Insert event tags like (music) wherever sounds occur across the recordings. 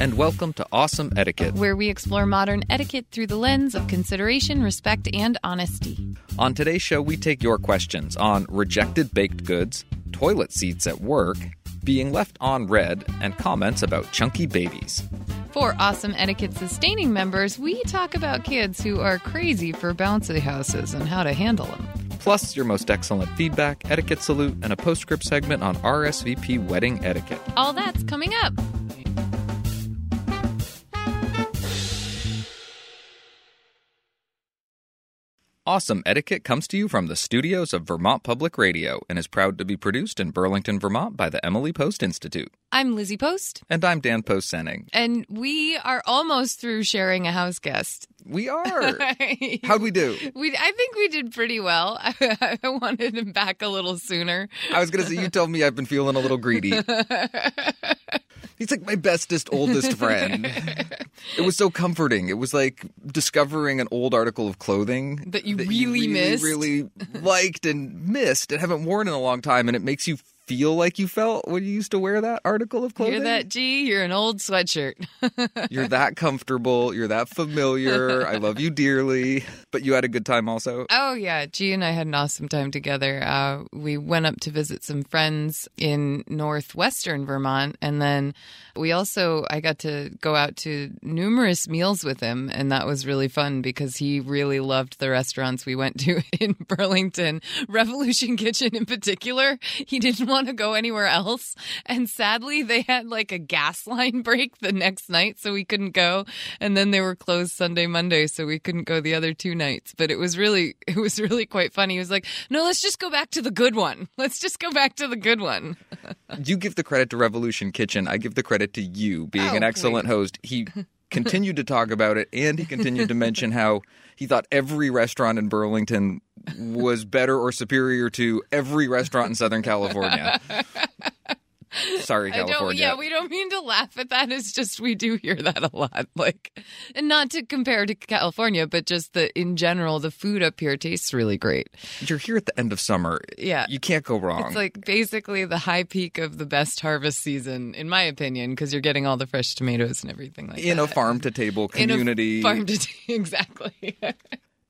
And welcome to Awesome Etiquette. where we explore modern etiquette through the lens of consideration, respect, and honesty. On today's show, we take your questions on rejected baked goods, toilet seats at work, being left on read, and comments about chunky babies. For Awesome Etiquette sustaining members, we talk about kids who are crazy for bouncy houses and how to handle them. Plus, your most excellent feedback, etiquette salute, and a postscript segment on RSVP wedding etiquette. All that's coming up. Awesome Etiquette comes to you from the studios of Vermont Public Radio and is proud to be produced in Burlington, Vermont by the Emily Post Institute. I'm Lizzie Post, And I'm Dan Post Senning. and we are almost through sharing a house guest. We are. (laughs) How'd we do? We, I think we did pretty well. I, (laughs) I wanted him back a little sooner. I was going to say, you told me I've been feeling a little greedy. (laughs) He's like my bestest, oldest friend. It was so comforting. It was like discovering an old article of clothing That you really missed. really liked and missed and haven't worn in a long time, and it makes you feel like you felt when you used to wear that article of clothing. Hear that, G? You're an old sweatshirt. (laughs) You're that comfortable. You're that familiar. I love you dearly. But you had a good time also. Oh yeah, G and I had an awesome time together. Uh, we went up to visit some friends in northwestern Vermont, and then we also I got to go out to numerous meals with him, and that was really fun because he really loved the restaurants we went to (laughs) in Burlington, Revolution Kitchen in particular. He didn't want to go anywhere else, and sadly they had like a gas line (laughs) break the next night, so we couldn't go, and then they were closed Sunday, Monday, so we couldn't go the other two nights. But it was really, (laughs) it was really quite funny. He was like, "No, let's just go back to the good one. (laughs) Let's just go back to the good one." You give the credit to Revolution Kitchen. I give the credit to you being Oh, an excellent please. host. He continued to talk about it and he continued to mention how he thought every restaurant in Burlington was better or superior to every restaurant in Southern California. Sorry, California. Yeah, we don't mean to laugh at that. It's just we do hear that a lot. (laughs) Like, and not to compare to California, but just the in general, the food up here tastes really great. You're here at the end of summer. Yeah. You can't go wrong. It's like basically the high peak of the best harvest season, in my opinion, because you're getting all the fresh tomatoes and everything like in that. a farm to table community. farm to (laughs) exactly.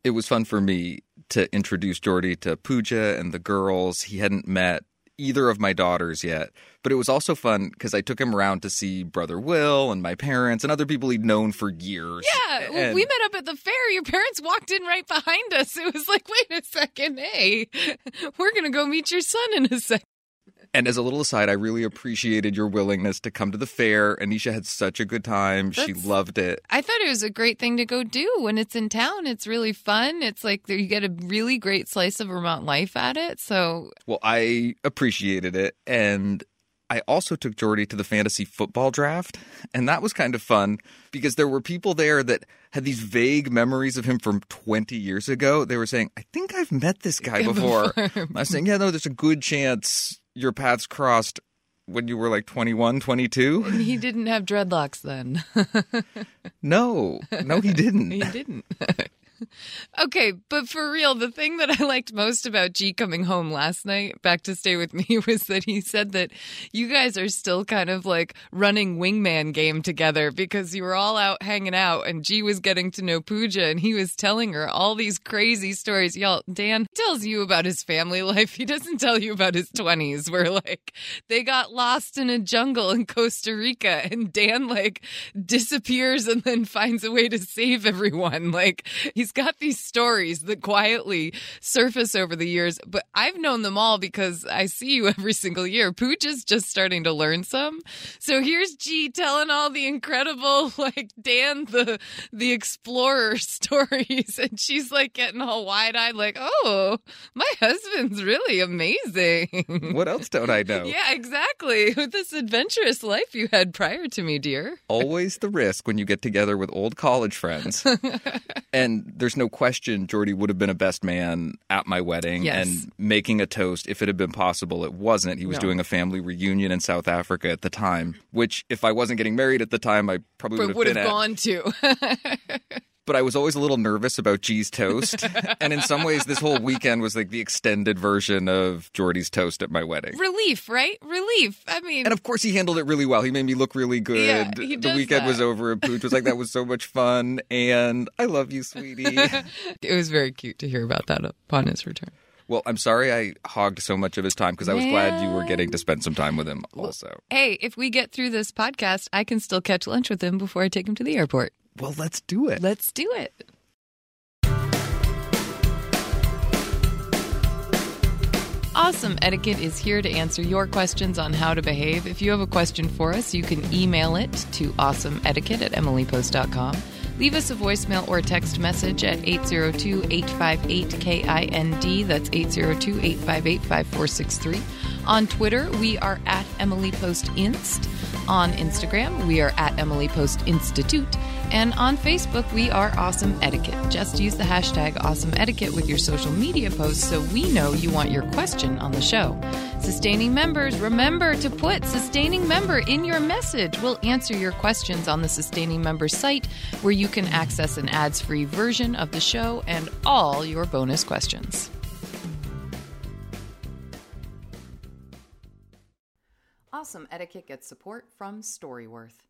it was fun for me to introduce Jordy to Pooja and the girls. He hadn't met either of my daughters yet, but it was also fun because I took him around to see Brother Will and my parents and other people he'd known for years. Yeah, And- we met up at the fair. Your parents walked in right behind us. It was like, wait a second, hey, (laughs) we're gonna go meet your son in a second. And as a little aside, I really appreciated your willingness to come to the fair. Anisha had such a good time. she loved it. I thought it was a great thing to go do when it's in town. It's really fun. It's like you get a really great slice of Vermont life at it. So Well, I appreciated it. And I also took Jordy to the fantasy football draft. And that was kind of fun because there were people there that had these vague memories of him from 20 years ago. They were saying, I think I've met this guy (laughs) before. I was saying, yeah, no, there's a good chance your paths crossed when you were like 21, 22. (laughs) he didn't have dreadlocks then. (laughs) No, no, he didn't. he didn't. (laughs) (laughs) Okay, but for real, the thing that I liked most about G coming home last night back to stay with me (laughs) was that he said that you guys are still kind of like running wingman game together because you were all out hanging out and G was getting to know Pooja and he was telling her all these crazy stories. Y'all, Dan tells you about his family (laughs) life. He doesn't tell you about his 20s where like they got lost in a jungle in Costa Rica and Dan like disappears and then finds a way to save everyone. Like he's got these stories that quietly surface over the years, but I've known them all because I see you (laughs) every single year. Pooch is just starting to learn some. So here's G telling all the incredible, (laughs) like Dan the the explorer (laughs) stories, and she's like getting all wide eyed, like, "Oh, my husband's really amazing." What else don't I know? Yeah, exactly. With this adventurous life you had prior to me, dear. Always the risk when you get together with old college friends. and there's no question Jordy would have been a best man at my wedding Yes. and making a toast if it had been possible. It wasn't. He was No. doing a family reunion in South Africa at the time, which if I wasn't getting married at the time, I probably would have would have at. gone to. (laughs) But I was always a little nervous about G's toast. (laughs) and in some ways, this whole weekend was like the extended version of Jordy's toast at my wedding. Relief, right? Relief. I mean, And of course, he handled it really well. He made me look really good. Yeah, he the weekend that. was over, and Pooch was like, "That was so much fun," and I love you, sweetie. (laughs) it was very cute to hear about that upon his return. well, I'm sorry I hogged so much of his time because I was glad you were getting to spend some time with him. Also, Hey, if we get through this podcast, I can still catch lunch with him before I take him to the airport. Well, let's do it. Let's do it. Awesome Etiquette is here to answer your questions on how to behave. If you have a question for us, you can email it to awesomeetiquette at emilypost.com. Leave us a voicemail or text message at 802 858 KIND. That's 802 858 5463. On Twitter, we are at Emily Post Inst. On Instagram, we are at Emily Post Institute. And on Facebook, we are Awesome Etiquette. Just use the hashtag Awesome Etiquette with your social media posts so we know you want your question on the show. Sustaining members, remember to put Sustaining Member in your message. We'll answer your questions on the Sustaining Member site where you can access an ads free version of the show and all your bonus questions. Awesome Etiquette gets support from Storyworth.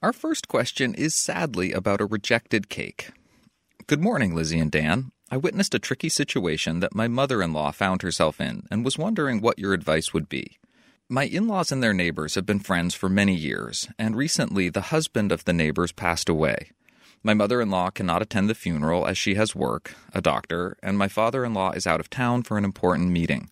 Our first question is sadly about a rejected cake. Good morning, Lizzie and Dan. I witnessed a tricky situation that my mother in law found herself in and was wondering what your advice would be. My in laws and their neighbors have been friends for many years, and recently the husband of the neighbors passed away. My mother in law cannot attend the funeral as she has work, a doctor, and my father in law is out of town for an important meeting.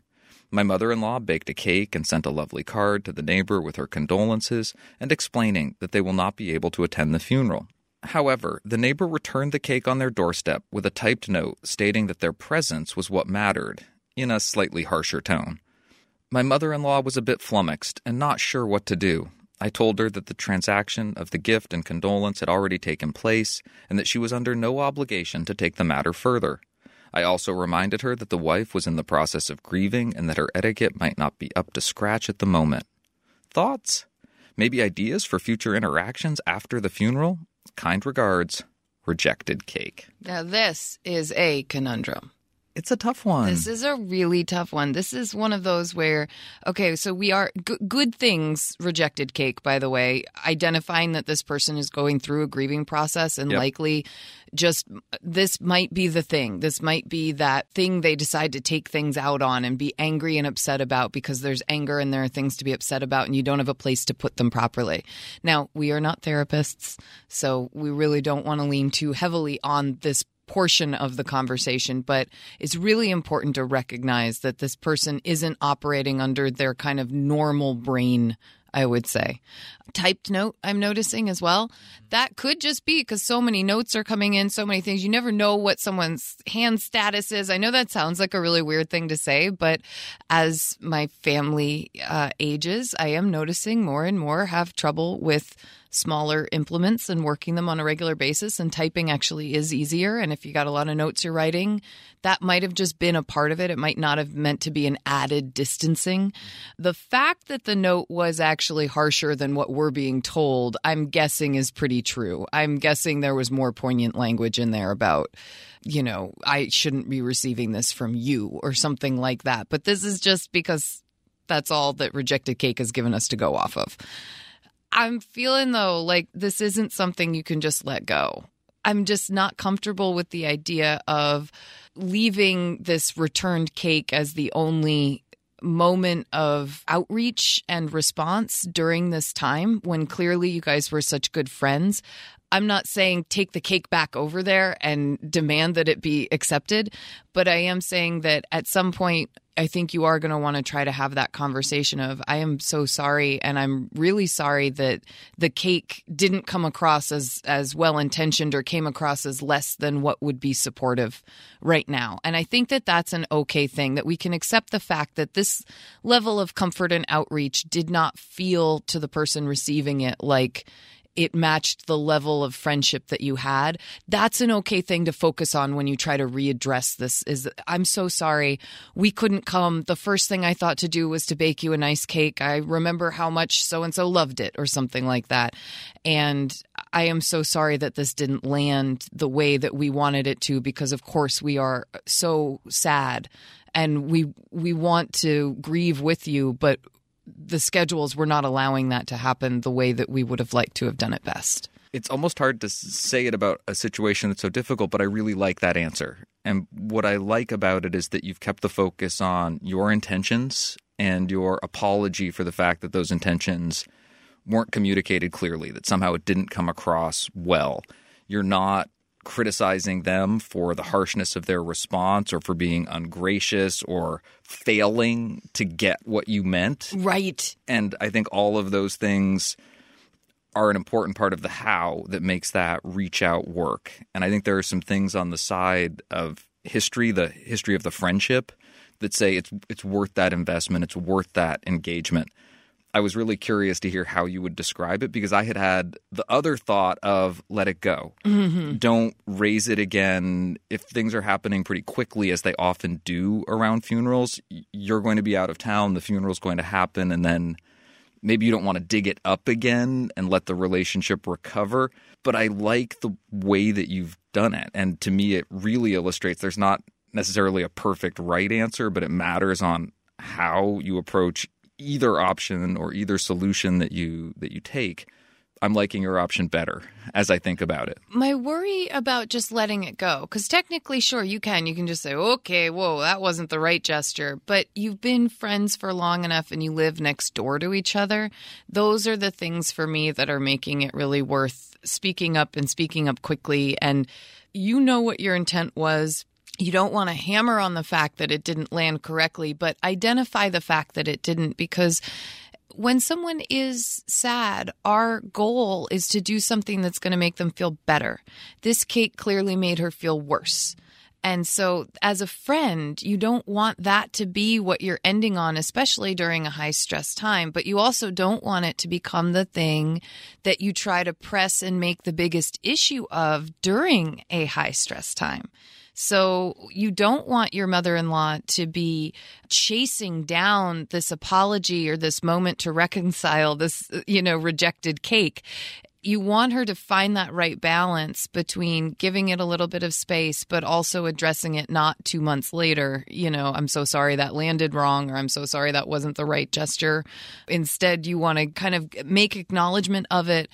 My mother in law baked a cake and sent a lovely card to the neighbor with her condolences and explaining that they will not be able to attend the funeral. However, the neighbor returned the cake on their doorstep with a typed note stating that their presence was what mattered, in a slightly harsher tone. My mother in law was a bit flummoxed and not sure what to do. I told her that the transaction of the gift and condolence had already taken place and that she was under no obligation to take the matter further. I also reminded her that the wife was in the process of grieving and that her etiquette might not be up to scratch at the moment. Thoughts? Maybe ideas for future interactions after the funeral? Kind regards, Rejected Cake. Now, this is a conundrum. It's a tough one. This is a really tough one. This is one of those where, okay, so we are g- good things, rejected cake, by the way, identifying that this person is going through a grieving process and Yep. likely just this might be the thing. This might be that thing they decide to take things out on and be angry and upset about because there's anger and there are things to be upset about and you don't have a place to put them properly. Now, we are not therapists, so we really don't want to lean too heavily on this portion of the conversation, but it's really important to recognize that this person isn't operating under their kind of normal brain. I would say. Typed note, I'm noticing as well. That could just be because so many notes are coming in, so many things. You never know what someone's hand status is. I know that sounds like a really weird thing to say, but as my family uh, ages, I am noticing more and more have trouble with smaller implements and working them on a regular basis. And typing actually is easier. And if you got a lot of notes you're writing, that might have just been a part of it. It might not have meant to be an added distancing. The fact that the note was actually harsher than what we're being told, I'm guessing is pretty true. I'm guessing there was more poignant language in there about you know, I shouldn't be receiving this from you or something like that. But this is just because that's all that Rejected Cake has given us to go off of. I'm feeling though like this isn't something you can just let go. I'm just not comfortable with the idea of leaving this returned cake as the only moment of outreach and response during this time when clearly you guys were such good friends. I'm not saying take the cake back over there and demand that it be accepted, but I am saying that at some point, I think you are going to want to try to have that conversation of, I am so sorry. And I'm really sorry that the cake didn't come across as, as well intentioned or came across as less than what would be supportive right now. And I think that that's an okay thing, that we can accept the fact that this level of comfort and outreach did not feel to the person receiving it like, it matched the level of friendship that you had. That's an okay thing to focus on when you try to readdress this is i'm so sorry. We couldn't come. The first thing i thought to do was to bake you a nice cake. I remember how much so and so loved it or something like that. And i am so sorry that this didn't land the way that we wanted it to because of course we are so sad. And we we want to grieve with you but the schedules were not allowing that to happen the way that we would have liked to have done it best. It's almost hard to say it about a situation that's so difficult, but I really like that answer. And what I like about it is that you've kept the focus on your intentions and your apology for the fact that those intentions weren't communicated clearly, that somehow it didn't come across well. You're not criticizing them for the harshness of their response or for being ungracious or failing to get what you meant. Right. And I think all of those things are an important part of the how that makes that reach out work. And I think there are some things on the side of history, the history of the friendship, that say it's it's worth that investment, it's worth that engagement. I was really curious to hear how you would describe it because I had had the other thought of let it go. Mm-hmm. Don't raise it again. If things are happening pretty quickly, as they often do around funerals, you're going to be out of town, the funeral's going to happen, and then maybe you don't want to dig it up again and let the relationship recover. But I like the way that you've done it. And to me, it really illustrates there's not necessarily a perfect right answer, but it matters on how you approach either option or either solution that you that you take I'm liking your option better as I think about it. My worry about just letting it go, because technically, sure, you can. You can just say, okay, whoa, that wasn't the right gesture. But you've been friends for long enough and you live next door to each other. Those are the things for me that are making it really worth speaking up and speaking up quickly. And you know what your intent was. You don't want to hammer on the fact that it didn't land correctly, but identify the fact that it didn't because when someone is sad, our goal is to do something that's going to make them feel better. This cake clearly made her feel worse. And so, as a friend, you don't want that to be what you're ending on, especially during a high stress time. But you also don't want it to become the thing that you try to press and make the biggest issue of during a high stress time. So you don't want your mother in law to be chasing down this apology or this moment to reconcile this, you know, rejected cake you want her to find that right balance between giving it a little bit of space, but also addressing it not two months later. You know, I'm so sorry that landed wrong, or I'm so sorry that wasn't the right gesture. Instead, you want to kind of make acknowledgement of it,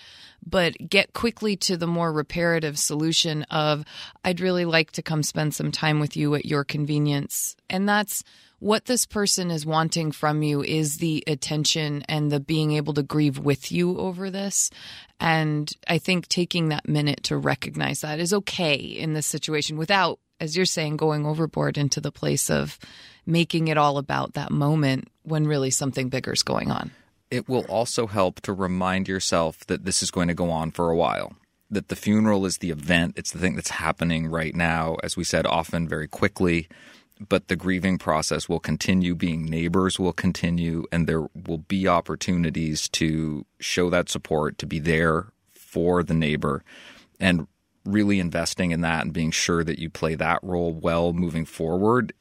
but get quickly to the more reparative solution of, I'd really like to come spend some time with you at your convenience. And that's what this person is wanting from you is the attention and the being able to grieve with you over this. And I think taking that minute to recognize that is okay in this situation without, as you're saying, going overboard into the place of making it all about that moment when really something bigger is going on it will also help to remind yourself that this is going to go on for a while. That the funeral is the event, it's the thing that's happening right now, as we said, often very quickly. But the grieving process will continue, being neighbors will continue, and there will be opportunities to show that support, to be there for the neighbor, and really investing in that and being sure that you play that role well moving forward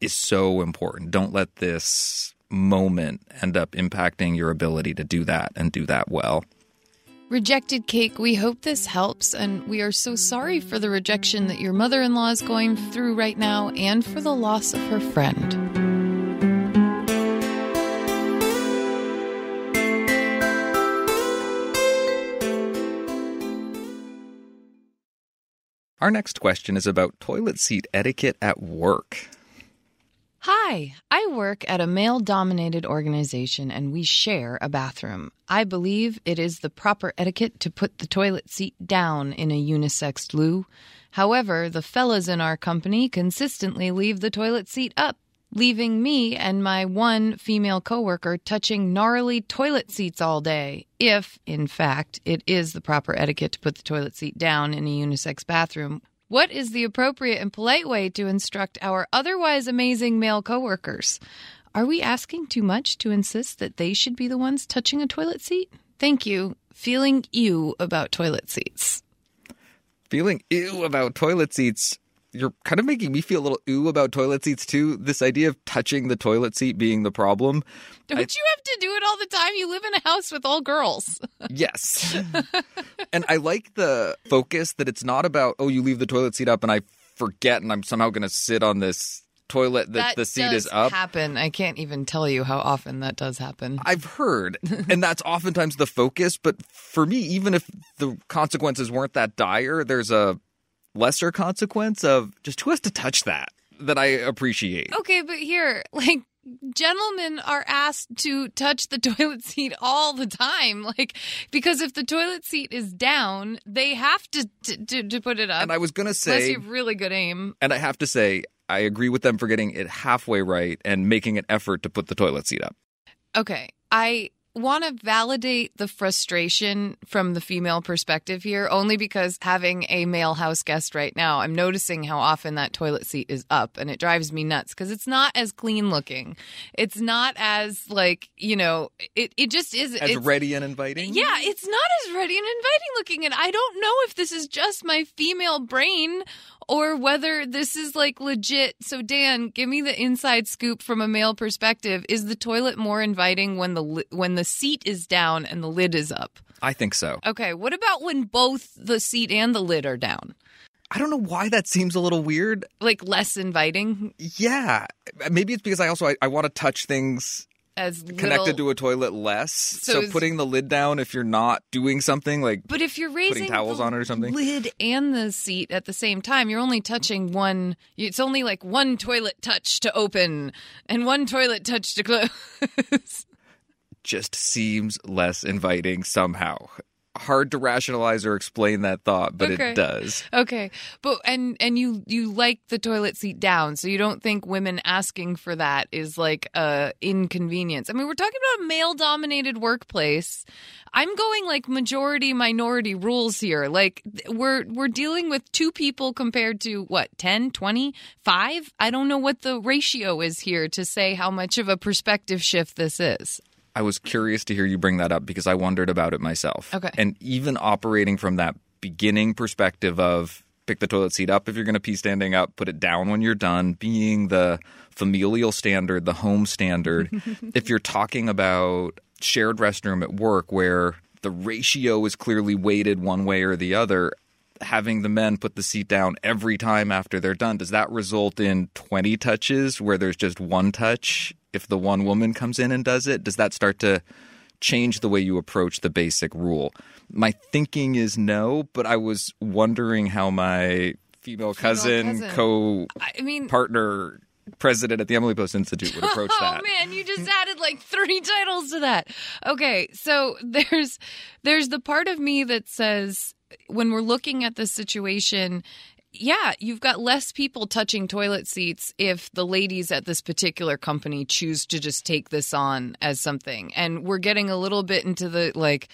is so important. Don't let this moment end up impacting your ability to do that and do that well. Rejected Cake, we hope this helps, and we are so sorry for the rejection that your mother in law is going through right now and for the loss of her friend. Our next question is about toilet seat etiquette at work. Hi, I work at a male dominated organization and we share a bathroom. I believe it is the proper etiquette to put the toilet seat down in a unisex loo. However, the fellas in our company consistently leave the toilet seat up, leaving me and my one female coworker touching gnarly toilet seats all day. If, in fact, it is the proper etiquette to put the toilet seat down in a unisex bathroom, what is the appropriate and polite way to instruct our otherwise amazing male coworkers? Are we asking too much to insist that they should be the ones touching a toilet seat? Thank you. Feeling ew about toilet seats. Feeling ew about toilet seats you're kind of making me feel a little ooh about toilet seats too. This idea of touching the toilet seat being the problem. Don't I, you have to do it all the time? You live in a house with all girls. (laughs) yes. and I like the focus that it's not about, oh, you leave the toilet seat up and I forget and I'm somehow going to sit on this toilet that, that the seat is up. Happen. I can't even tell you how often that does happen. I've heard, (laughs) and that's oftentimes the focus. But for me, even if the consequences weren't that dire, there's a lesser consequence of just who has to touch that that I appreciate. Okay, but here, like gentlemen are asked to touch the (laughs) toilet seat all the time. Like because if the toilet seat is down they have to to, to put it up. And i was gonna say unless you have really good aim. and i have to say i agree with them for getting it halfway right and making an effort to put the toilet seat up. Okay i want to validate the frustration from the female perspective here, only because having a male house guest right now, I'm noticing how often that toilet seat is up and it drives me nuts because it's not as clean looking. It's not as, like, you know, it, it just is. As ready and inviting? Yeah, it's not as ready and inviting looking. And I don't know if this is just my female brain or whether this is like legit. So, Dan, give me the inside scoop from a male perspective. Is the toilet more inviting when the when the seat is down and the lid is up? I think so. Okay. What about when both the seat and the lid are down? I don't know why that seems a little weird. Like less inviting? Yeah. Maybe it's because I also I, I want to touch things as little, connected to a toilet less. So, it's- putting the lid down if you're not doing something like But if you're raising towels the on it or something? lid and the seat at the same time, you're only touching one. It's only like one toilet touch to open and one toilet touch to close. (laughs) just seems less inviting somehow. Hard to rationalize or explain that thought, but Okay. it does. okay, but and and you you like the toilet seat down, so you don't think women asking for that is like a inconvenience. I mean, we're talking about a male dominated workplace. I'm going like majority minority rules here. Like we're we're dealing with two people compared to what 10, 20, 5? I don't know what the ratio is here to say how much of a perspective shift this is. I was curious to hear you bring that up because I wondered about it myself. Okay. And even operating from that beginning perspective of pick the toilet seat up if you're going to pee standing up, put it down when you're done, being the familial standard, the home standard. (laughs) if you're talking about shared restroom at work where the ratio is clearly weighted one way or the other, having the men put the seat down every time after they're done, does that result in 20 touches where there's just one touch if the one woman comes in and does it? Does that start to change the way you approach the basic rule? My thinking is no, but I was wondering how my female cousin, cousin. co I mean, partner, president at the Emily Post Institute would approach (laughs) oh, that. oh man, you just added like three titles to that. Okay, so there's there's the part of me that says when we're looking at the situation, yeah, you've got less people touching toilet seats if the ladies at this particular company choose to just take this on as something. And we're getting a little bit into the like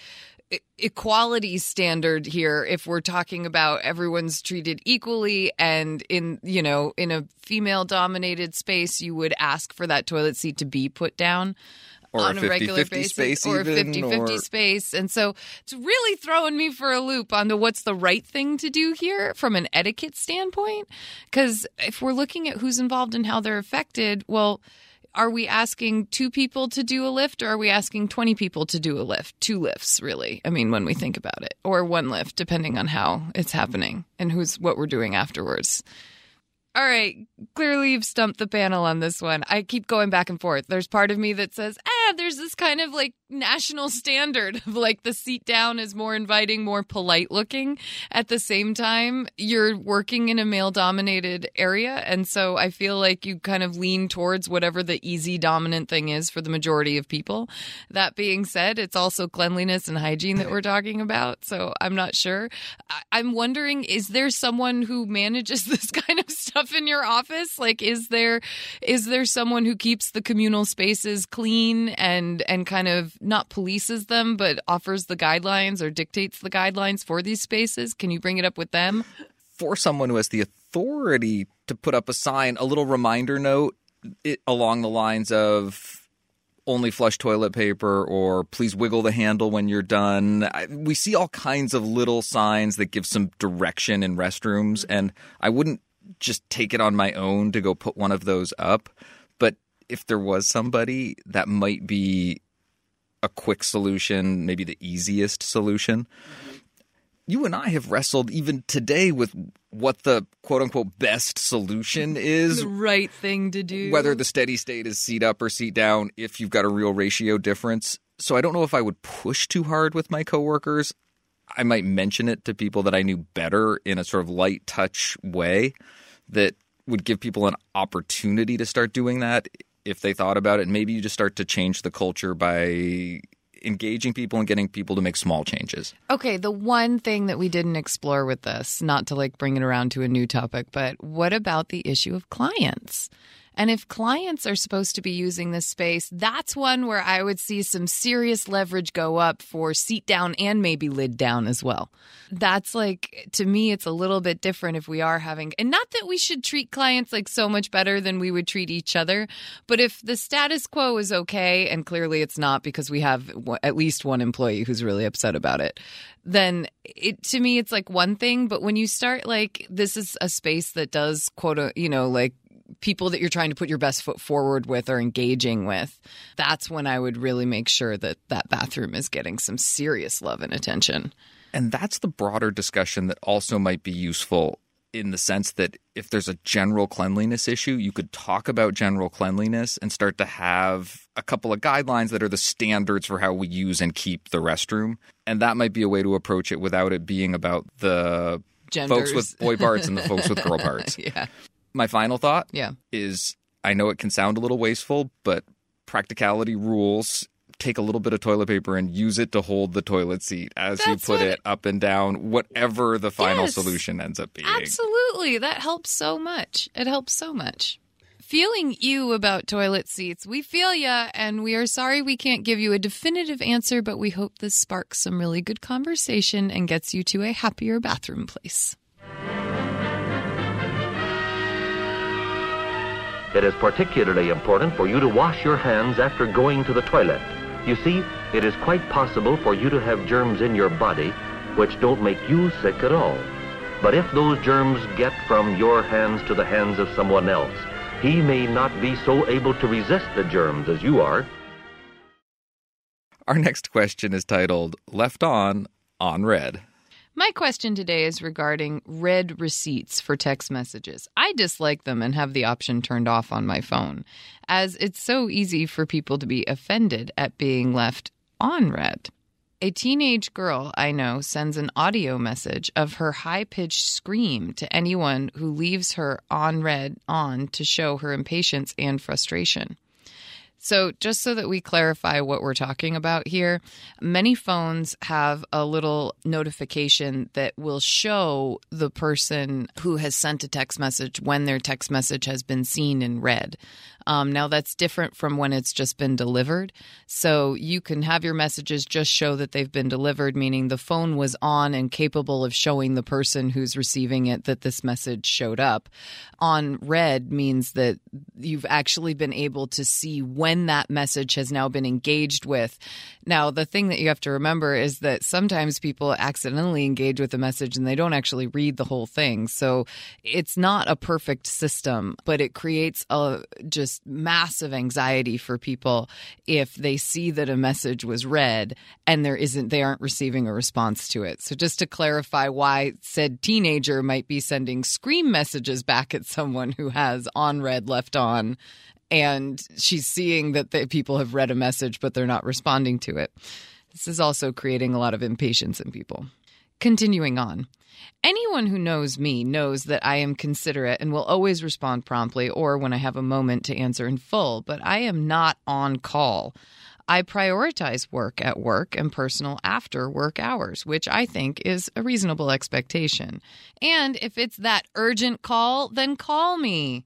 equality standard here if we're talking about everyone's treated equally and in you know in a female dominated space you would ask for that toilet seat to be put down Or a on a, regular 50-50 basis space or a even, 50-50 or- space and so it's really throwing me for a loop onto what's the right thing to do here from an etiquette standpoint because if we're looking at who's involved and how they're affected well are we asking two people to do a lift or are we asking 20 people to do a lift? Two lifts, really. I mean, when we think about it, or one lift, depending on how it's happening and who's what we're doing afterwards. All right, clearly you've stumped the panel on this one. I keep going back and forth. There's part of me that says, there's this kind of like national (laughs) standard of like the seat down is more inviting, more polite looking. At the same time, you're working in a male dominated area. And so I feel like you kind of lean towards whatever the easy dominant thing is for the majority of people. That being said, it's also cleanliness and hygiene that we're talking about. So I'm not sure. I- I'm wondering, is there someone who manages (laughs) this kind of stuff in your office? Like, is there is there someone who keeps the communal spaces clean and and kind of not polices them, but offers the guidelines or dictates the guidelines for these spaces? Can you bring it up with them? for someone who has the authority to put up a sign, a little reminder note it, along the lines of only flush toilet paper or please wiggle the handle when you're done. I, we see all kinds of little signs that give some direction in restrooms, mm-hmm. and I wouldn't just take it on my own to go put one of those up. If there was somebody, that might be a quick solution, maybe the easiest solution you and I have wrestled even today with what the quote unquote best solution is. The right thing to do. Whether the steady state is seat up or seat down, if you've got a real ratio difference. So I don't know if I would push too hard with my coworkers. I might mention it to people that I knew better in a sort of light touch way that would give people an opportunity to start doing that if they thought about it. Maybe you just start to change the culture by engaging people and getting people to make small changes. Okay, the one thing that we didn't explore with this, not to like bring it around to a new topic, but what about the issue of clients? And if clients are supposed to be using this space, that's one where I would see some serious leverage go up for seat down and maybe lid down as well. That's like, to me, it's a little bit different if we are having, and not that we should treat clients like so much better than we would treat each other, but if the status quo is okay, and clearly it's not because we have at least one employee who's really upset about it, then it to me it's like one thing but when you start like this is a space that does quote you know like people that you're trying to put your best foot forward with or engaging with that's when i would really make sure that that bathroom is getting some serious love and attention And that's the broader discussion that also might be useful in the sense that if there's a general cleanliness issue, you could talk about general cleanliness and start to have a couple of guidelines that are the standards for how we use and keep the restroom. And that might be a way to approach it without it being about the Genders. folks with boy parts and the folks with girl (laughs) parts. yeah. My final thought Yeah. is I know it can sound a little wasteful, but practicality rules. Take a little bit of toilet paper and use it to hold the toilet seat as you put it up and down, whatever the final Yes. solution ends up being. Absolutely. That helps so much. It helps so much. Feeling you about toilet seats. We feel ya, and we are sorry we can't give you a definitive answer, but we hope this sparks some really good conversation and gets you to a happier bathroom place. It is particularly important for you to wash your hands after going to the toilet. You see, it is quite possible for you to have germs in your body which don't make you sick at all. But if those germs get from your hands to the hands of someone else, he may not be so able to resist the germs as you are. Our next question is titled Left On, On Read. My question today is regarding read receipts for text messages. I dislike them and have the option turned off on my phone, as it's so easy for people to be offended at being left on read. A teenage girl I know sends an audio message of her high pitched scream to anyone who leaves her on read on to show her impatience and frustration. So, just so that we clarify what we're talking about here, many phones have a little notification that will show the person who has sent a text message when their text message has been seen in read. Um, now, that's different from when it's just been delivered. So, you can have your messages just show that they've been delivered, meaning the phone was on and capable of showing the person who's receiving it that this message showed up. On read means that you've actually been able to see when that message has now been engaged with. Now, the thing that you have to remember is that sometimes people accidentally engage with a message and they don't actually read the whole thing. So it's not a perfect system, but it creates a just massive anxiety for people if they see that a message was read and there isn't they aren't receiving a response to it. So just to clarify why said teenager might be sending scream messages back at someone who has on read left on and she's seeing that the people have read a message but they're not responding to it. This is also creating a lot of impatience in people. Continuing on. Anyone who knows me knows that I am considerate and will always respond promptly or when I have a moment to answer in full, but I am not on call. I prioritize work at work and personal after work hours, which I think is a reasonable expectation. And if it's that urgent call, then call me.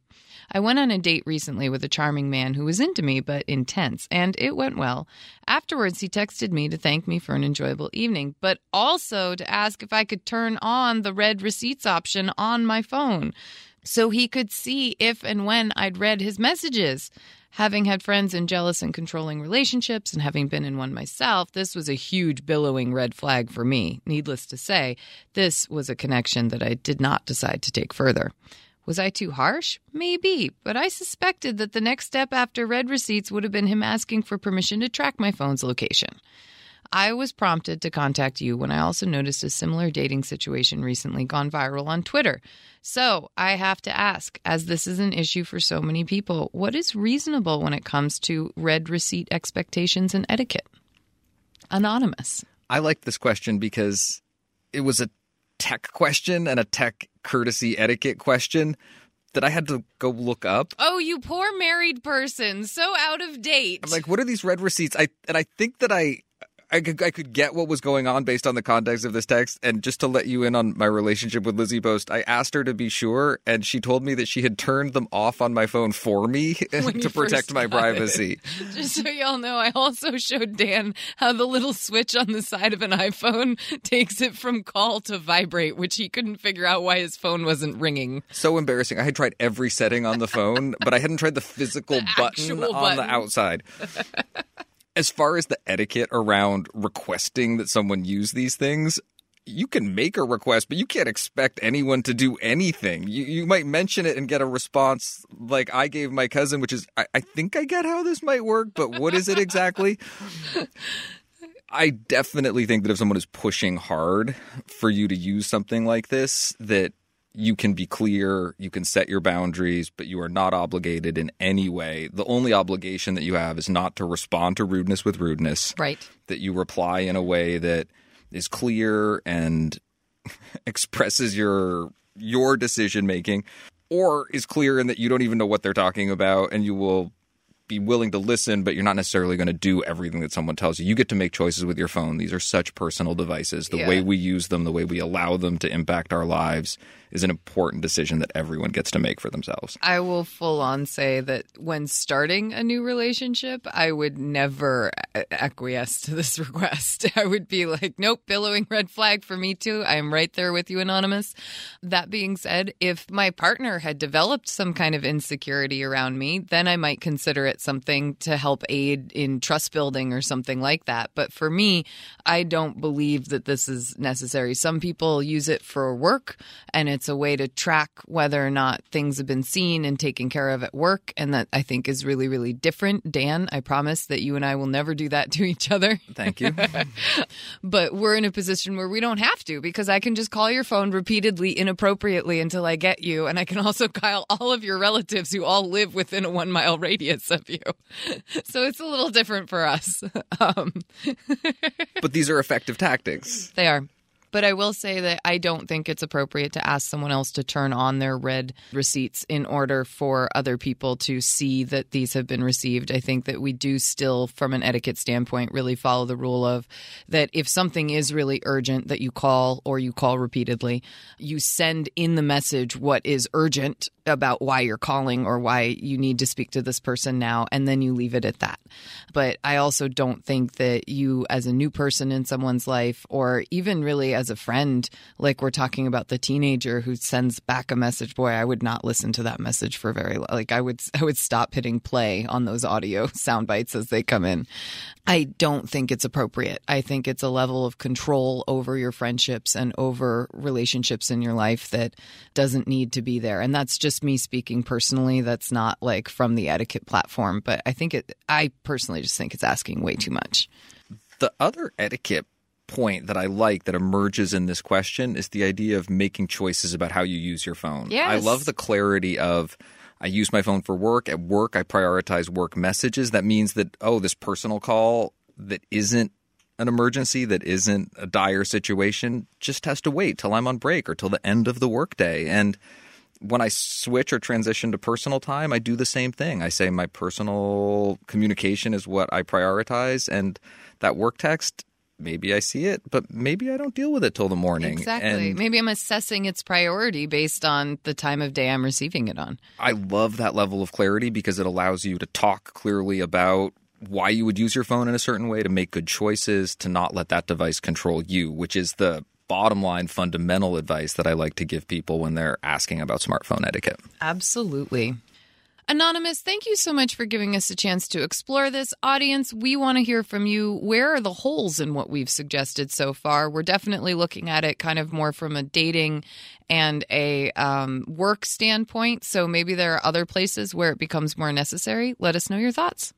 I went on a date recently with a charming man who was into me but intense, and it went well. Afterwards, he texted me to thank me for an enjoyable evening, but also to ask if I could turn on the read receipts option on my phone so he could see if and when I'd read his messages. Having had friends in jealous and controlling relationships and having been in one myself, this was a huge billowing red flag for me. Needless to say, this was a connection that I did not decide to take further. Was I too harsh? Maybe, but I suspected that the next step after read receipts would have been him asking for permission to track my phone's location. I was prompted to contact you when I also noticed a similar dating situation recently gone viral on Twitter. So I have to ask, as this is an issue for so many people, what is reasonable when it comes to read receipt expectations and etiquette? Anonymous. I like this question because it was a tech question and a tech courtesy etiquette question that I had to go look up. Oh, you poor married person, so out of date. I'm like, what are these read receipts? I and I think that I I could, I could get what was going on based on the context of this text. And just to let you in on my relationship with Lizzie Post, I asked her to be sure, and she told me that she had turned them off on my phone for me (laughs) to protect my got it. privacy. (laughs) Just so y'all know, I also showed Dan how the little switch on the side of an iPhone (laughs) takes it from call to vibrate, which he couldn't figure out why his phone wasn't ringing. So embarrassing. I had tried every setting on the phone, but I hadn't tried the physical The button actual on the outside. As far as the etiquette around requesting that someone use these things, you can make a request, but you can't expect anyone to do anything. You, you might mention it and get a response like I gave my cousin, which is, I, I think I get how this might work, but what is it exactly? I definitely think that if someone is pushing hard for you to use something like this, that you can be clear, you can set your boundaries, but you are not obligated in any way. The only obligation that you have is not to respond to rudeness with rudeness. Right. That you reply in a way that is clear and (laughs) expresses your your decision making or is clear in that you don't even know what they're talking about and you will be willing to listen, but you're not necessarily going to do everything that someone tells you. You get to make choices with your phone. These are such personal devices. The Yeah. way we use them, the way we allow them to impact our lives is an important decision that everyone gets to make for themselves. I will full on say that when starting a new relationship, I would never acquiesce to this (laughs) request. I would be like, nope, billowing red flag for me too. I am right there with you, Anonymous. That being said, if my partner had developed some kind of insecurity around me, then I might consider it something to help aid in trust building or something like that. But for me, I don't believe that this is necessary. Some people use it for work and it's a way to track whether or not things have been seen and taken care of at work. And that I think is really, really different. Dan, I promise that you and I will never do that to each other. Thank you. (laughs) But we're in a position where we don't have to because I can just call your phone repeatedly, inappropriately until I get you. And I can also (laughs) call all of your relatives who all live within a one mile radius of you. (laughs) So it's a little different for us. Um, but these are effective tactics. they are. But I will say that I don't think it's appropriate to ask someone else to turn on their read receipts in order for other people to see that these have been received. I think that we do still, from an etiquette standpoint, really follow the rule of that if something is really urgent that you call or you call repeatedly, you send in the message what is urgent about why you're calling or why you need to speak to this person now, and then you leave it at that. But I also don't think that you, as a new person in someone's life, or even really as a friend, like we're talking about the teenager who sends back a message, boy, I would not listen to that message for very long. like I would I would stop hitting play on those audio (laughs) sound bites as they come in. I don't think it's appropriate. I think it's a level of control over your friendships and over relationships in your life that doesn't need to be there. And that's just me speaking personally. That's not like from the etiquette platform, but I think it, I personally just think it's asking way too much. The other etiquette point that I like that emerges in this question is the idea of making choices about how you use your phone. Yes. I love the clarity of I use my phone for work. At work, I prioritize work messages. That means that, oh, this personal call that isn't an emergency, that isn't a dire situation, just has to wait till I'm on break or till the end of the workday. And when I switch or transition to personal time, I do the same thing. I say my personal communication is what I prioritize, and that work text, maybe I see it, but maybe I don't deal with it till the morning. Exactly. And Maybe I'm assessing its priority based on the time of day I'm receiving it on. I love that level of clarity because it allows you to talk clearly about why you would use your phone in a certain way to make good choices, to not let that device control you, which is the bottom line fundamental advice that I like to give people when they're asking about smartphone etiquette. Absolutely. Anonymous, thank you so much for giving us a chance to explore this. Audience, we want to hear from you. Where are the holes in what we've suggested so far? We're definitely looking at it kind of more from a dating and a um, work standpoint. So maybe there are other places where it becomes more necessary. Let us know your thoughts.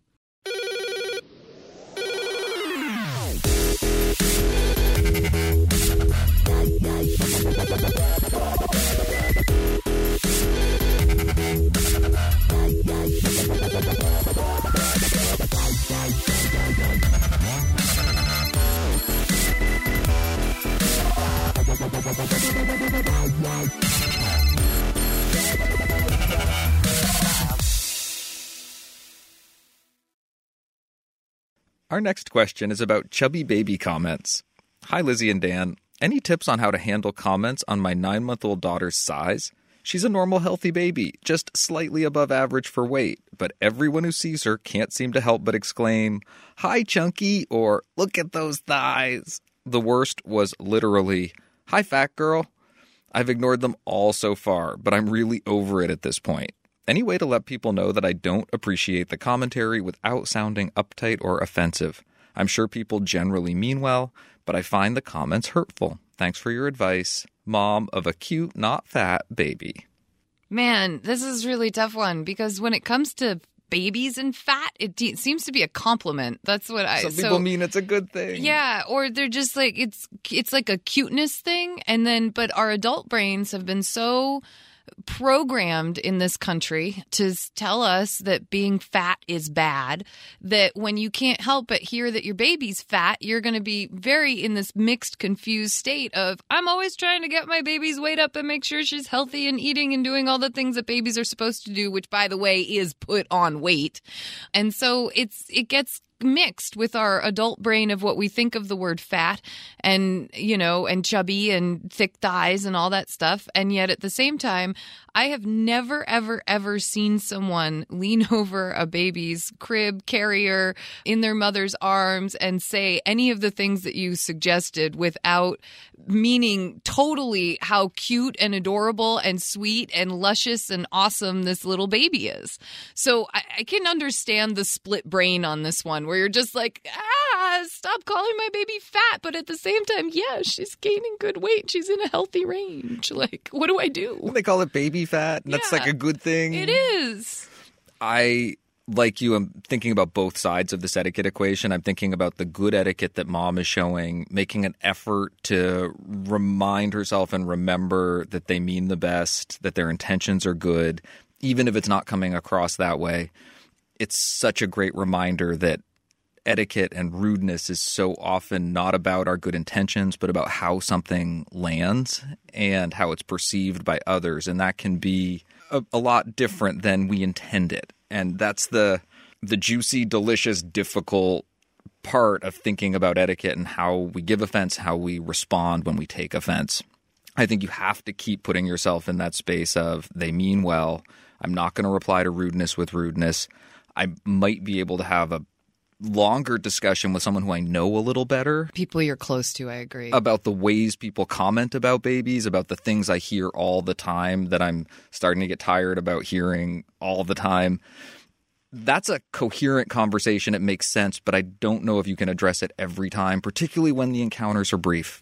Our next question is about chubby baby comments. Hi, Lizzie and Dan. Any tips on how to handle comments on my nine month old daughter's size? She's a normal, healthy baby, just slightly above average for weight, but everyone who sees her can't seem to help but exclaim, Hi, Chunky, or Look at those thighs. The worst was literally, Hi, fat girl. I've ignored them all so far, but I'm really over it at this point. Any way to let people know that I don't appreciate the commentary without sounding uptight or offensive? I'm sure people generally mean well, but I find the comments hurtful. Thanks for your advice, mom of a cute, not fat baby. Man, this is a really tough one because when it comes to babies and fat, it de- seems to be a compliment. That's what I. Some so- people mean it's a good thing. yeah, or they're just like it's it's like a cuteness thing and then but our adult brains have been so programmed in this country to tell us that being fat is bad that when you can't help but hear that your baby's fat you're going to be very in this mixed confused state of I'm always trying to get my baby's weight up and make sure she's healthy and eating and doing all the things that babies are supposed to do which by the way is put on weight. And so it's it gets mixed with our adult brain of what we think of the word fat and you know and chubby and thick thighs and all that stuff. And yet at the same time i have never ever ever seen someone (laughs) lean over a baby's crib carrier in their mother's arms and say any of the things that you suggested without meaning totally how cute and adorable and sweet and luscious and awesome this little baby is. So i, I can understand the split brain on this one where you're just like, ah, stop calling my baby fat. But at the same time, yeah, she's gaining good weight. She's in a healthy range. (laughs) Like, what do I do? They call it baby fat, and that's like a good thing. It is. I like you I'm thinking about both sides of this etiquette equation. I'm thinking about the good etiquette that mom is showing, making an effort to remind herself and remember that they mean the best, that their intentions are good, even if it's not coming across that way. It's such a great reminder that etiquette and rudeness is so often not about our good intentions, but about how something lands and how it's perceived by others. And that can be a, a lot different than we intend it. And that's the the juicy, delicious, difficult part of thinking about etiquette and how we give offense, how we respond when we take offense. I think you have to keep putting yourself in that space of they mean well. I'm not going to reply to rudeness with rudeness. I might be able to have a longer discussion with someone who I know a little better People you're close to, I agree. about the ways people comment about babies, about the things I hear all the time that I'm starting to get tired about hearing all the time. That's a coherent conversation. It makes sense, but I don't know if you can address it every time, particularly when the encounters are brief.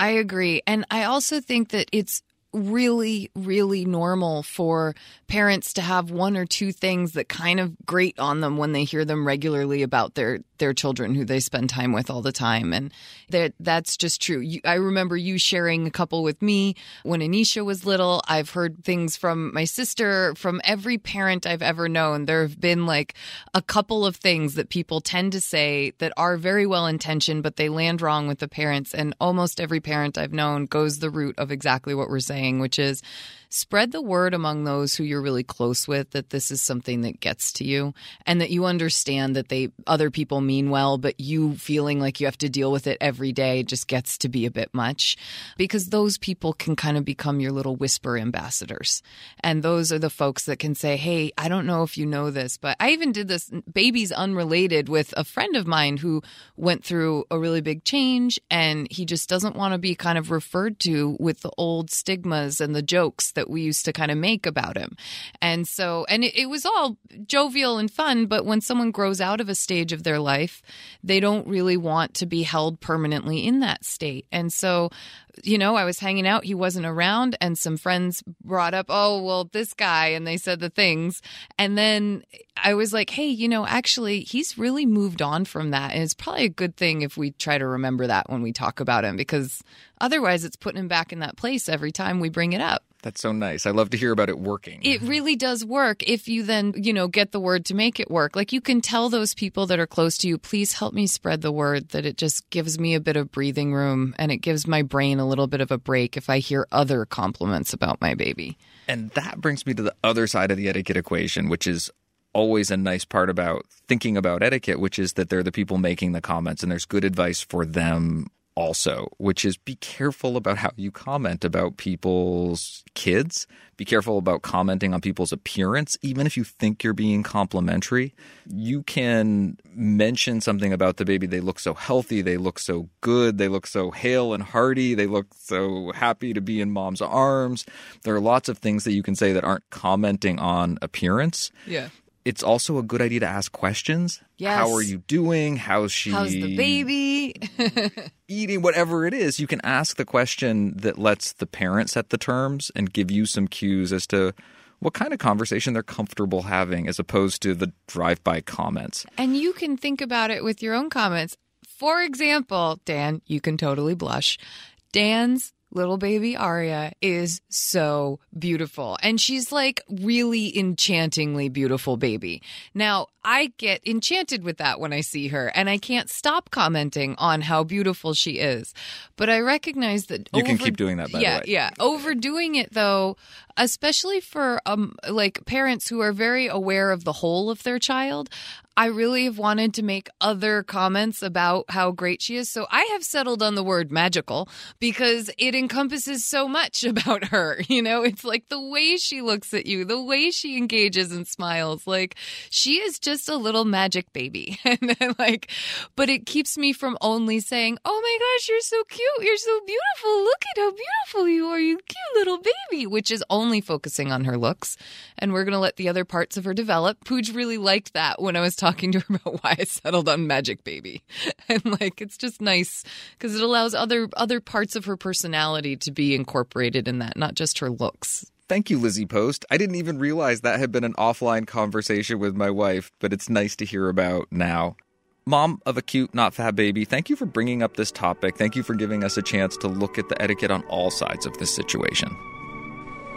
I agree. And I also think that it's really, really normal for parents to have one or two things that kind of grate on them when they hear them regularly about their their children who they spend time with all the time. And that that's just true. You, i remember you sharing a couple with me when anisha was little. I've heard things from my sister from every parent i've ever known. There have been like a couple of things that people tend to say that are very well intentioned but they land wrong with the parents. And almost every parent i've known goes the route of exactly what we're saying which is spread the word among those who you're really close with that this is something that gets to you and that you understand that they other people mean well but you feeling like you have to deal with it every day just gets to be a bit much because those people can kind of become your little whisper ambassadors. And those are the folks that can say hey i don't know if you know this but i even did this babies unrelated with a friend of mine who went through a really big change and he just doesn't want to be kind of referred to with the old stigmas and the jokes that we used to kind of make about him. And so, and it, it was all jovial and fun, but when someone grows out of a stage of their life, they don't really want to be held permanently in that state. And so, you know, I was hanging out, he wasn't around, and some friends brought up, oh, well, this guy, and they said the things. And then I was like, hey, you know, actually, he's really moved on from that. And it's probably a good thing if we try to remember that when we talk about him, because otherwise it's putting him back in that place every time we bring it up. That's so nice. I love to hear about it working. It really does work if you then, you know, get the word to make it work. Like you can tell those people that are close to you, please help me spread the word that it just gives me a bit of breathing room and it gives my brain a little bit of a break if I hear other compliments about my baby. And that brings me to the other side of the etiquette equation, which is always a nice part about thinking about etiquette, which is that they're the people making the comments and there's good advice for them also, which is be careful about how you comment about people's kids. Be careful about commenting on people's appearance. Even if you think you're being complimentary, you can mention something about the baby. They look so healthy. They look so good. They look so hale and hearty. They look so happy to be in mom's arms. There are lots of things that you can say that aren't commenting on appearance Yeah. It's also a good idea to ask questions. Yes. How are you doing? How's she How's the baby? (laughs) eating? Whatever it is, you can ask the question that lets the parent set the terms and give you some cues as to what kind of conversation they're comfortable having as opposed to the drive by comments. And you can think about it with your own comments. For example, Dan, you can totally blush. Dan's little baby Aria is so beautiful. And she's like really enchantingly beautiful baby. Now, I get enchanted with that when I see her, and I can't stop commenting on how beautiful she is. But I recognize that you over- can keep doing that. By yeah, the way, yeah. Overdoing it though, especially for um like parents who are very aware of the whole of their child. I really have wanted to make other comments about how great she is. So I have settled on the word magical because it encompasses so much (laughs) about her. You know, it's like the way she looks at you, the way she engages and smiles. Like she is just a little magic baby. (laughs) And then, like, but it keeps me from only saying, oh my gosh, you're so cute. You're so beautiful. Look at how beautiful you are. You cute little baby, which is only focusing on her looks. And we're going to let the other parts of her develop. Pooj really liked that when I was talking to her about why I settled on Magic Baby. (laughs) And like, it's just nice because it allows other, other parts of her personality to be incorporated in that, not just her looks. Thank you, Lizzie Post. I didn't even realize that had been an offline conversation with my wife, but it's nice to hear about now. Mom of a cute, not fat baby, thank you for bringing up this topic. Thank you for giving us a chance to look at the etiquette on all sides of this situation.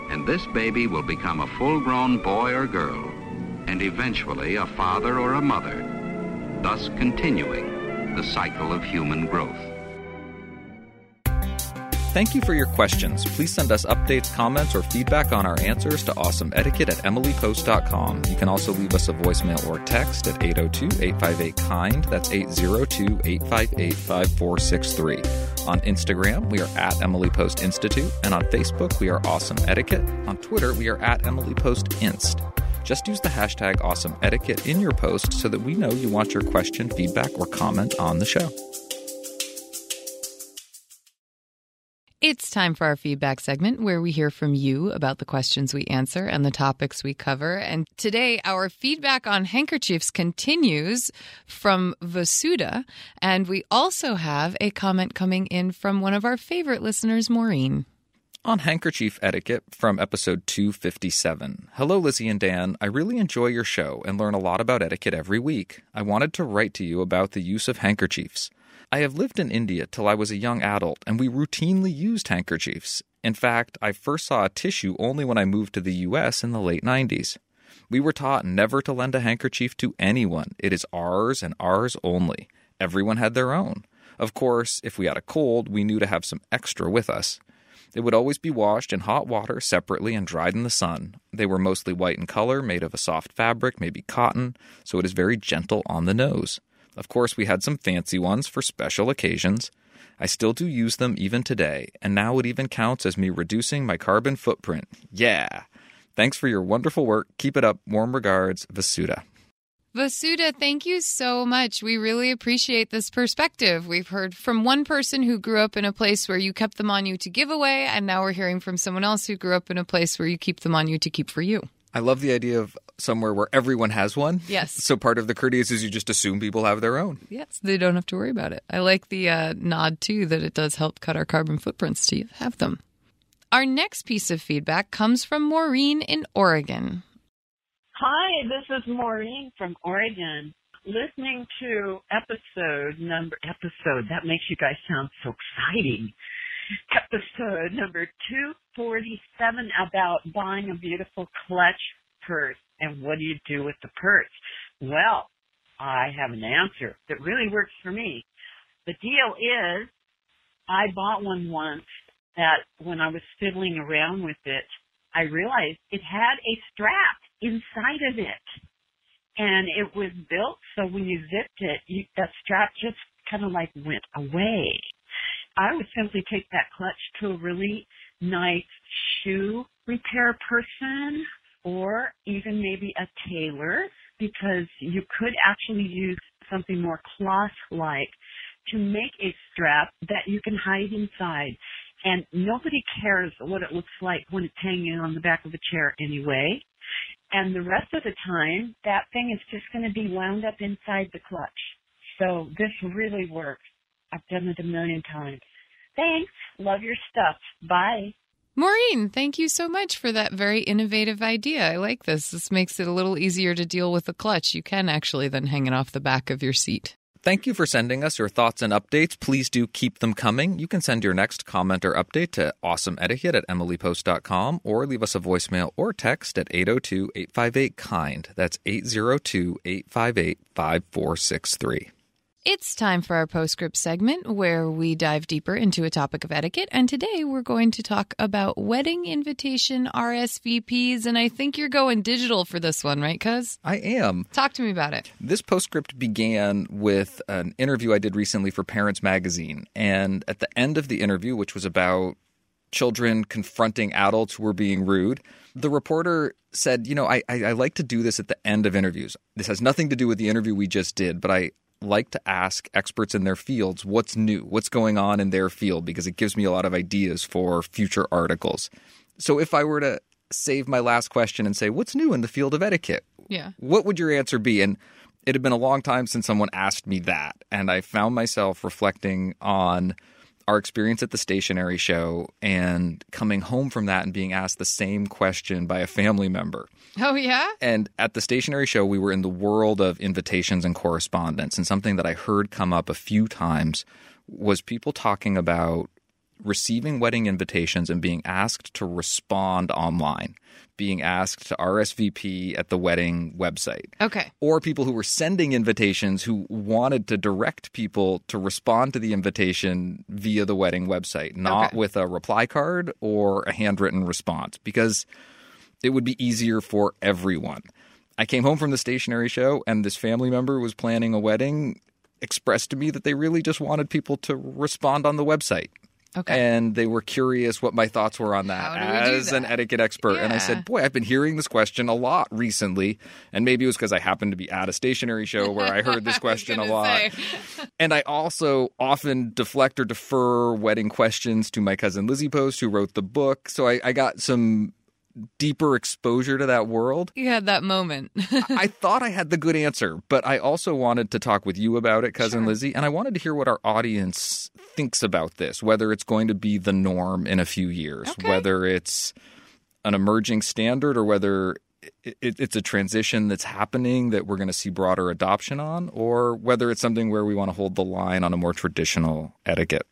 And this baby will become a full grown boy or girl, and eventually a father or a mother, thus continuing the cycle of human growth. Thank you for your questions. Please send us updates, comments, or feedback on our answers to awesomeetiquette at emilypost.com. You can also leave us a voicemail or text at 802 858 KIND. That's 802 858 5463. On Instagram, we are at Emily Post Institute, and on Facebook, we are Awesome Etiquette. On Twitter, we are at Emily Post Inst. Just use the hashtag Awesome Etiquette in your post so that we know you want your question, feedback, or comment on the show. It's time for our feedback segment where we hear from you about the questions we answer and the topics we cover. And today, our feedback on handkerchiefs continues from Vasuda. And we also have a comment coming in from one of our favorite listeners, Maureen. On handkerchief etiquette from episode 257. Hello, Lizzie and Dan. I really enjoy your show and learn a lot about etiquette every week. I wanted to write to you about the use of handkerchiefs. I have lived in India till I was a young adult, and we routinely used handkerchiefs. In fact, I first saw a tissue only when I moved to the US in the late 90s. We were taught never to lend a handkerchief to anyone. It is ours and ours only. Everyone had their own. Of course, if we had a cold, we knew to have some extra with us. It would always be washed in hot water separately and dried in the sun. They were mostly white in color, made of a soft fabric, maybe cotton, so it is very gentle on the nose. Of course, we had some fancy ones for special occasions. I still do use them even today, and now it even counts as me reducing my carbon footprint. Yeah! Thanks for your wonderful work. Keep it up. Warm regards, Vasuda. Vasuda, thank you so much. We really appreciate this perspective. We've heard from one person who grew up in a place where you kept them on you to give away, and now we're hearing from someone else who grew up in a place where you keep them on you to keep for you. I love the idea of somewhere where everyone has one. Yes. So part of the courteous is you just assume people have their own. Yes, they don't have to worry about it. I like the uh, nod too that it does help cut our carbon footprints to have them. Our next piece of feedback comes from Maureen in Oregon. Hi, this is Maureen from Oregon. Listening to episode number episode that makes you guys sound so exciting. Episode number 247 about buying a beautiful clutch purse and what do you do with the purse? Well, I have an answer that really works for me. The deal is I bought one once that when I was fiddling around with it, I realized it had a strap inside of it. And it was built so when you zipped it, you, that strap just kind of like went away. I would simply take that clutch to a really nice shoe repair person or even maybe a tailor because you could actually use something more cloth-like to make a strap that you can hide inside. And nobody cares what it looks like when it's hanging on the back of a chair anyway. And the rest of the time, that thing is just going to be wound up inside the clutch. So this really works. I've done it a million times. Thanks. Love your stuff. Bye. Maureen, thank you so much for that very innovative idea. I like this. This makes it a little easier to deal with the clutch. You can actually then hang it off the back of your seat. Thank you for sending us your thoughts and updates. Please do keep them coming. You can send your next comment or update to awesomeetiquette at emilypost.com or leave us a voicemail or text at 802 858 KIND. That's 802 858 5463. It's time for our postscript segment where we dive deeper into a topic of etiquette. And today we're going to talk about wedding invitation RSVPs. And I think you're going digital for this one, right, Cuz? I am. Talk to me about it. This postscript began with an interview I did recently for Parents Magazine. And at the end of the interview, which was about children confronting adults who were being rude, the reporter said, You know, I, I, I like to do this at the end of interviews. This has nothing to do with the interview we just did, but I, like to ask experts in their fields what's new, what's going on in their field, because it gives me a lot of ideas for future articles. So if I were to save my last question and say, what's new in the field of etiquette? Yeah. What would your answer be? And it had been a long time since someone asked me that. And I found myself reflecting on our experience at the stationery show and coming home from that and being asked the same question by a family member. Oh, yeah? And at the stationery show, we were in the world of invitations and correspondence. And something that I heard come up a few times was people talking about receiving wedding invitations and being asked to respond online, being asked to RSVP at the wedding website. Okay. Or people who were sending invitations who wanted to direct people to respond to the invitation via the wedding website, not Okay. with a reply card or a handwritten response, because it would be easier for everyone. I came home from the stationery show and this family member was planning a wedding expressed to me that they really just wanted people to respond on the website. Okay. And they were curious what my thoughts were on that How do we do as an etiquette expert. And I said, Boy, I've been hearing this question a lot recently. And maybe it was because I happened to be at a stationery show where I heard this (laughs) question a lot. (laughs) And I also often deflect or defer wedding questions to my cousin Lizzie Post, who wrote the book. So I, I got some deeper exposure to that world. You had that moment. (laughs) I thought I had the good answer, but I also wanted to talk with you about it, cousin Sure. Lizzie, and I wanted to hear what our audience thinks about this, whether it's going to be the norm in a few years, Okay. whether it's an emerging standard or whether it, it, it's a transition that's happening that we're going to see broader adoption on, or whether it's something where we want to hold the line on a more traditional etiquette.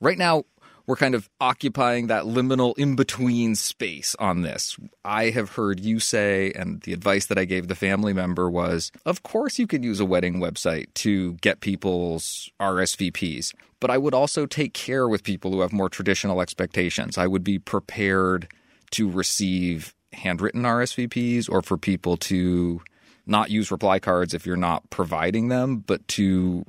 Right now, we're kind of occupying that liminal in between space on this. I have heard you say, and the advice that I gave the family member was of course, you could use a wedding website to get people's RSVPs, but I would also take care with people who have more traditional expectations. I would be prepared to receive handwritten RSVPs or for people to not use reply cards if you're not providing them, but to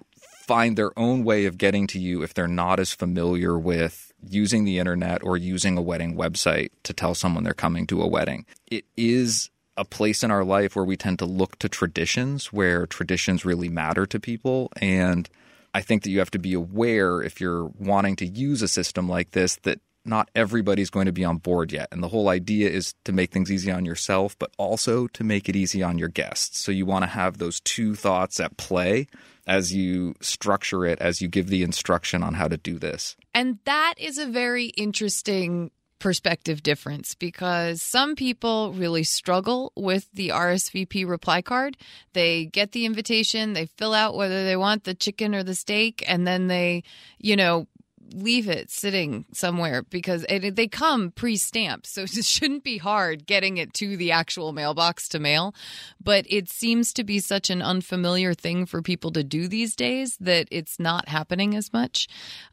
find their own way of getting to you if they're not as familiar with using the internet or using a wedding website to tell someone they're coming to a wedding. It is a place in our life where we tend to look to traditions, where traditions really matter to people. And I think that you have to be aware if you're wanting to use a system like this that not everybody's going to be on board yet. And the whole idea is to make things easy on yourself, but also to make it easy on your guests. So you want to have those two thoughts at play as you structure it, as you give the instruction on how to do this. And that is a very interesting perspective difference because some people really struggle with the RSVP reply card. They get the invitation, they fill out whether they want the chicken or the steak, and then they, you know, leave it sitting somewhere because it, they come pre-stamped so (laughs) it shouldn't be hard getting it to the actual mailbox to mail. But it seems to be such an unfamiliar thing for people to do these days that it's not happening as much.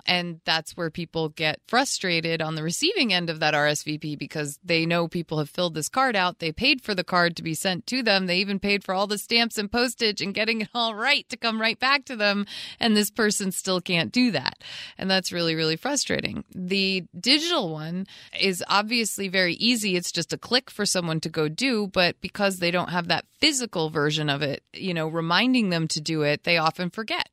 And that's where people get frustrated on the receiving end of that RSVP because they know people have filled this card out. They paid for the card to be sent to them. They even paid for all the stamps and postage and getting it all (laughs) right to come right back to them. And this person still can't do that. And that's really really frustrating. The digital one is obviously very easy. It's just a click for someone to go do but because they don't have that physical version of it you know reminding them to do it they often forget.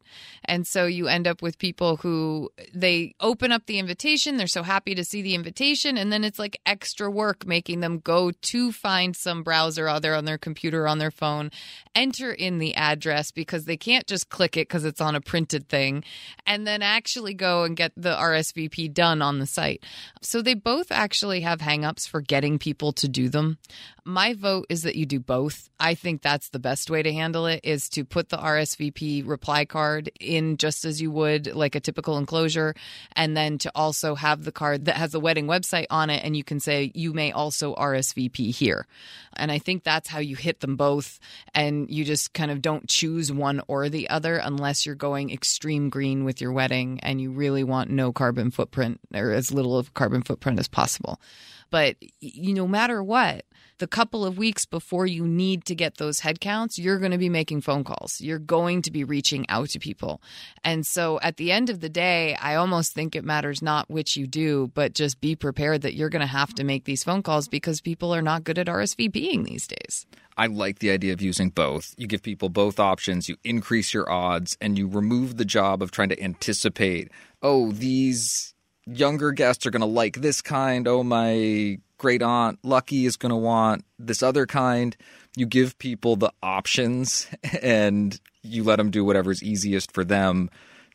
And so you end up with people who they open up the invitation they're so happy to see the invitation and then it's like extra work making them go to find some browser other on their computer or on their phone enter in the address because they can't just click it because it's on a printed thing and then actually go and get the RSVP done on the site. So they both actually have hangups for getting people to do them. My vote is that you do both. I think that's the best way to handle it is to put the RSVP reply card in just as you would like a typical enclosure and then to also have the card that has the wedding website on it and you can say you may also RSVP here. And I think that's how you hit them both and you just kind of don't choose one or the other unless you're going extreme green with your wedding and you really want no carbon footprint or as little of carbon footprint as possible. But you no matter what, the couple of weeks before you need to get those headcounts, you're going to be making phone calls. You're going to be reaching out to people. And so at the end of the day, I almost think it matters not which you do, but just be prepared that you're going to have to make these phone calls because people are not good at RSVPing these days. I like the idea of using both. You give people both options, you increase your odds, and you remove the job of trying to anticipate, oh, these younger guests are going to like this kind. Oh, my great aunt Lucky is going to want this other kind. You give people the options (laughs) and you let them do whatever's easiest for them.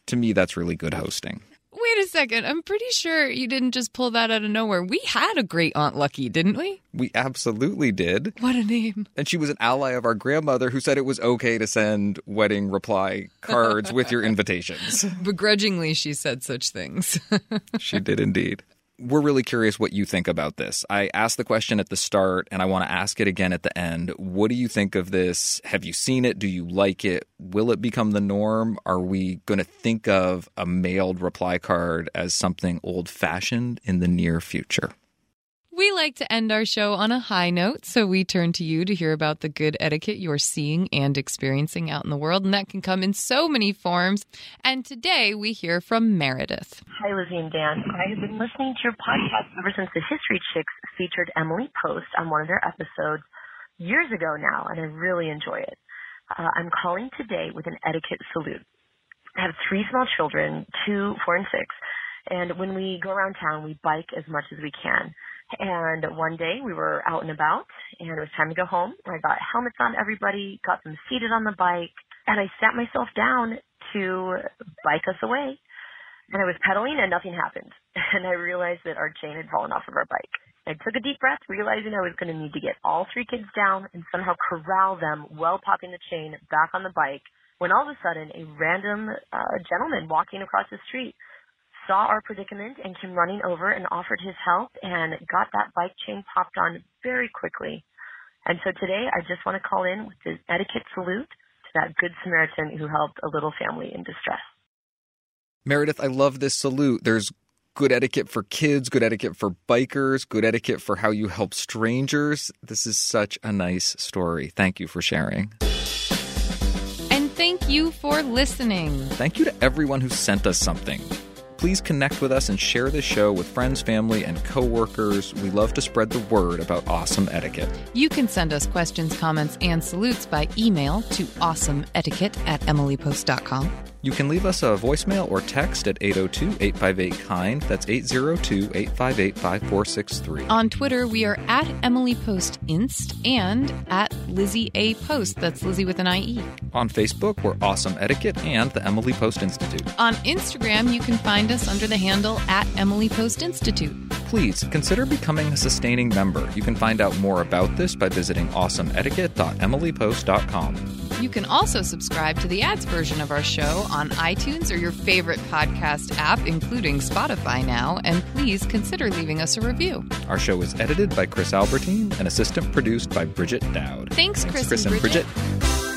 To me, that's really good hosting. Wait a second. I'm pretty sure you didn't just pull that out of nowhere. We had a great Aunt Lucky, didn't we? We absolutely did. What a name. And she was an ally of our grandmother who said it was okay to send wedding reply cards with your (laughs) invitations. Begrudgingly, she said such things. (laughs) she did indeed we're really curious what you think about this. I asked the question at the start and I want to ask it again at the end. What do you think of this? Have you seen it? Do you like it? Will it become the norm? Are we going to think of a mailed reply card as something old fashioned in the near future? We like to end our show on a high note, so we turn to you to hear about the good etiquette you're seeing and experiencing out in the world, and that can come in so many forms. And today we hear from Meredith. Hi, Lizzie and Dan. I have been listening to your podcast ever since the History Chicks featured Emily Post on one of their episodes years ago now, and I really enjoy it. Uh, I'm calling today with an etiquette salute. I have three small children, two, four, and six, and when we go around town, we bike as much as we can. And one day we were out and about and it was time to go home. I got helmets on everybody, got them seated on the bike, and I sat myself down to bike us away. And I was pedaling and nothing happened. (laughs) And I realized that our chain had fallen off of our bike. I took a deep breath, realizing I was going to need to get all three kids down and somehow corral them while popping the chain back on the bike when all of a sudden a random uh, gentleman walking across the street saw our predicament and came running over and offered his help and got that bike chain popped on very quickly. And so today I just want to call in with the etiquette salute to that good Samaritan who helped a little family in distress. Meredith, I love this salute. There's good etiquette for kids, good etiquette for bikers, good etiquette for how you help strangers. This is such a nice story. Thank you for sharing. And thank you for listening. Thank you to everyone who sent us something. Please connect with us and share this show with friends, family, and coworkers. We love to spread the word about awesome etiquette. You can send us questions, comments, and salutes by email to awesomeetiquette at emilypost.com. You can leave us a voicemail or text at 802 858 KIND. That's 802 858 5463. On Twitter, we are at Emily Post Inst and at Lizzie A. Post. That's Lizzie with an IE. On Facebook, we're Awesome Etiquette and the Emily Post Institute. On Instagram, you can find us under the handle at Emily Post Institute. Please consider becoming a sustaining member. You can find out more about this by visiting awesomeetiquette.emilypost.com. You can also subscribe to the ads version of our show on iTunes or your favorite podcast app, including Spotify now, and please consider leaving us a review. Our show is edited by Chris Albertine and assistant produced by Bridget Dowd. Thanks, Chris, Chris and and Bridget. Bridget.